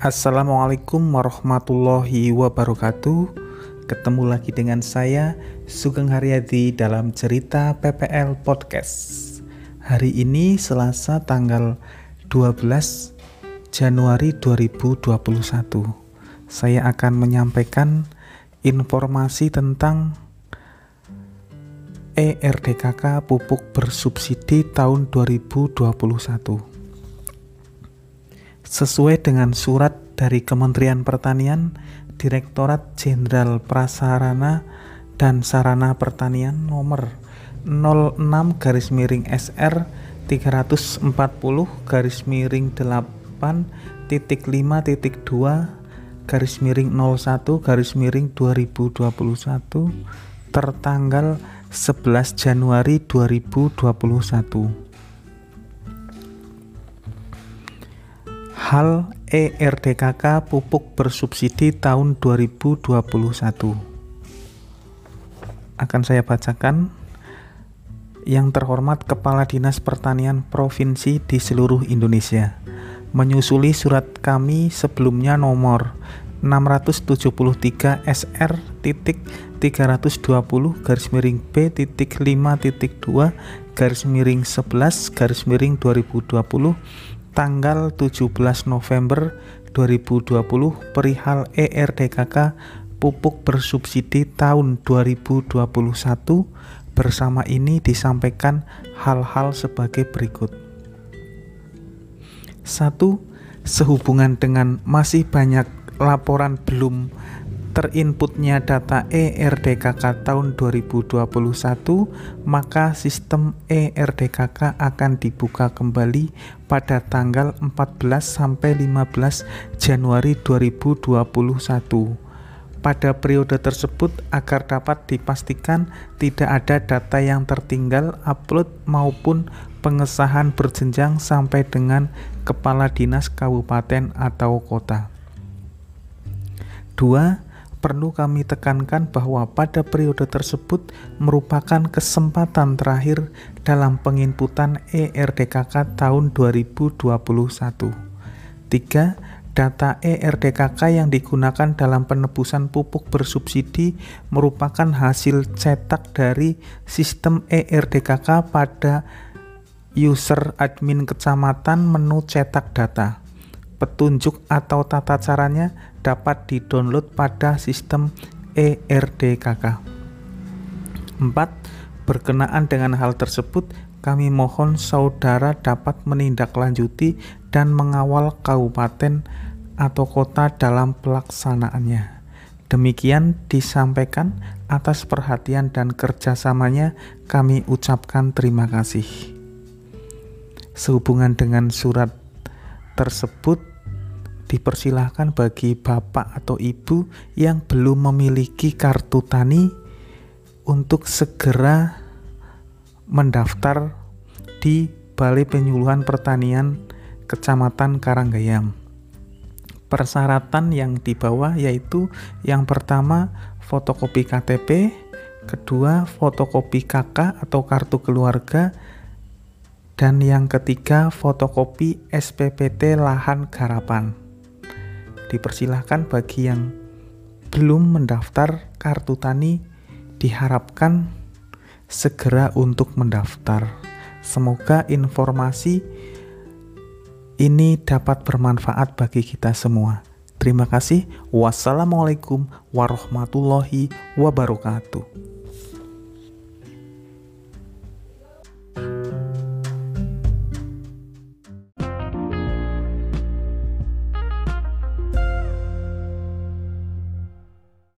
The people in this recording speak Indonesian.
Assalamualaikum warahmatullahi wabarakatuh. Ketemu lagi dengan saya Sugeng Haryadi dalam cerita PPL Podcast. Hari ini Selasa tanggal 12 Januari 2021 Saya akan menyampaikan informasi tentang ERDKK pupuk bersubsidi tahun 2021 sesuai dengan surat dari Kementerian Pertanian, Direktorat Jenderal Prasarana dan Sarana Pertanian nomor 06 garis miring SR 340 garis miring 8 titik 5 titik 2 garis miring 01 garis miring 2021 tertanggal 11 Januari 2021 hal ERDKK pupuk bersubsidi tahun 2021. Akan saya bacakan yang terhormat Kepala Dinas Pertanian Provinsi di seluruh Indonesia. Menyusuli surat kami sebelumnya nomor 673 SR titik 320 garis miring B titik 5 titik 2 garis miring 11 garis miring 2020 tanggal 17 November 2020 perihal ERDKK pupuk bersubsidi tahun 2021 bersama ini disampaikan hal-hal sebagai berikut. 1. Sehubungan dengan masih banyak laporan belum terinputnya data ERDKK tahun 2021, maka sistem ERDKK akan dibuka kembali pada tanggal 14 sampai 15 Januari 2021 pada periode tersebut agar dapat dipastikan tidak ada data yang tertinggal upload maupun pengesahan berjenjang sampai dengan kepala dinas kabupaten atau kota. 2 perlu kami tekankan bahwa pada periode tersebut merupakan kesempatan terakhir dalam penginputan ERDKK tahun 2021. 3. Data ERDKK yang digunakan dalam penebusan pupuk bersubsidi merupakan hasil cetak dari sistem ERDKK pada user admin kecamatan menu cetak data. Petunjuk atau tata caranya dapat didownload pada sistem ERDKK. 4. Berkenaan dengan hal tersebut, kami mohon saudara dapat menindaklanjuti dan mengawal kabupaten atau kota dalam pelaksanaannya. Demikian disampaikan atas perhatian dan kerjasamanya kami ucapkan terima kasih. Sehubungan dengan surat tersebut dipersilahkan bagi bapak atau ibu yang belum memiliki kartu tani untuk segera mendaftar di Balai Penyuluhan Pertanian Kecamatan Karanggayam. Persyaratan yang dibawa yaitu yang pertama fotokopi KTP, kedua fotokopi KK atau kartu keluarga, dan yang ketiga fotokopi SPPT lahan garapan dipersilahkan bagi yang belum mendaftar kartu tani diharapkan segera untuk mendaftar. Semoga informasi ini dapat bermanfaat bagi kita semua. Terima kasih. Wassalamualaikum warahmatullahi wabarakatuh.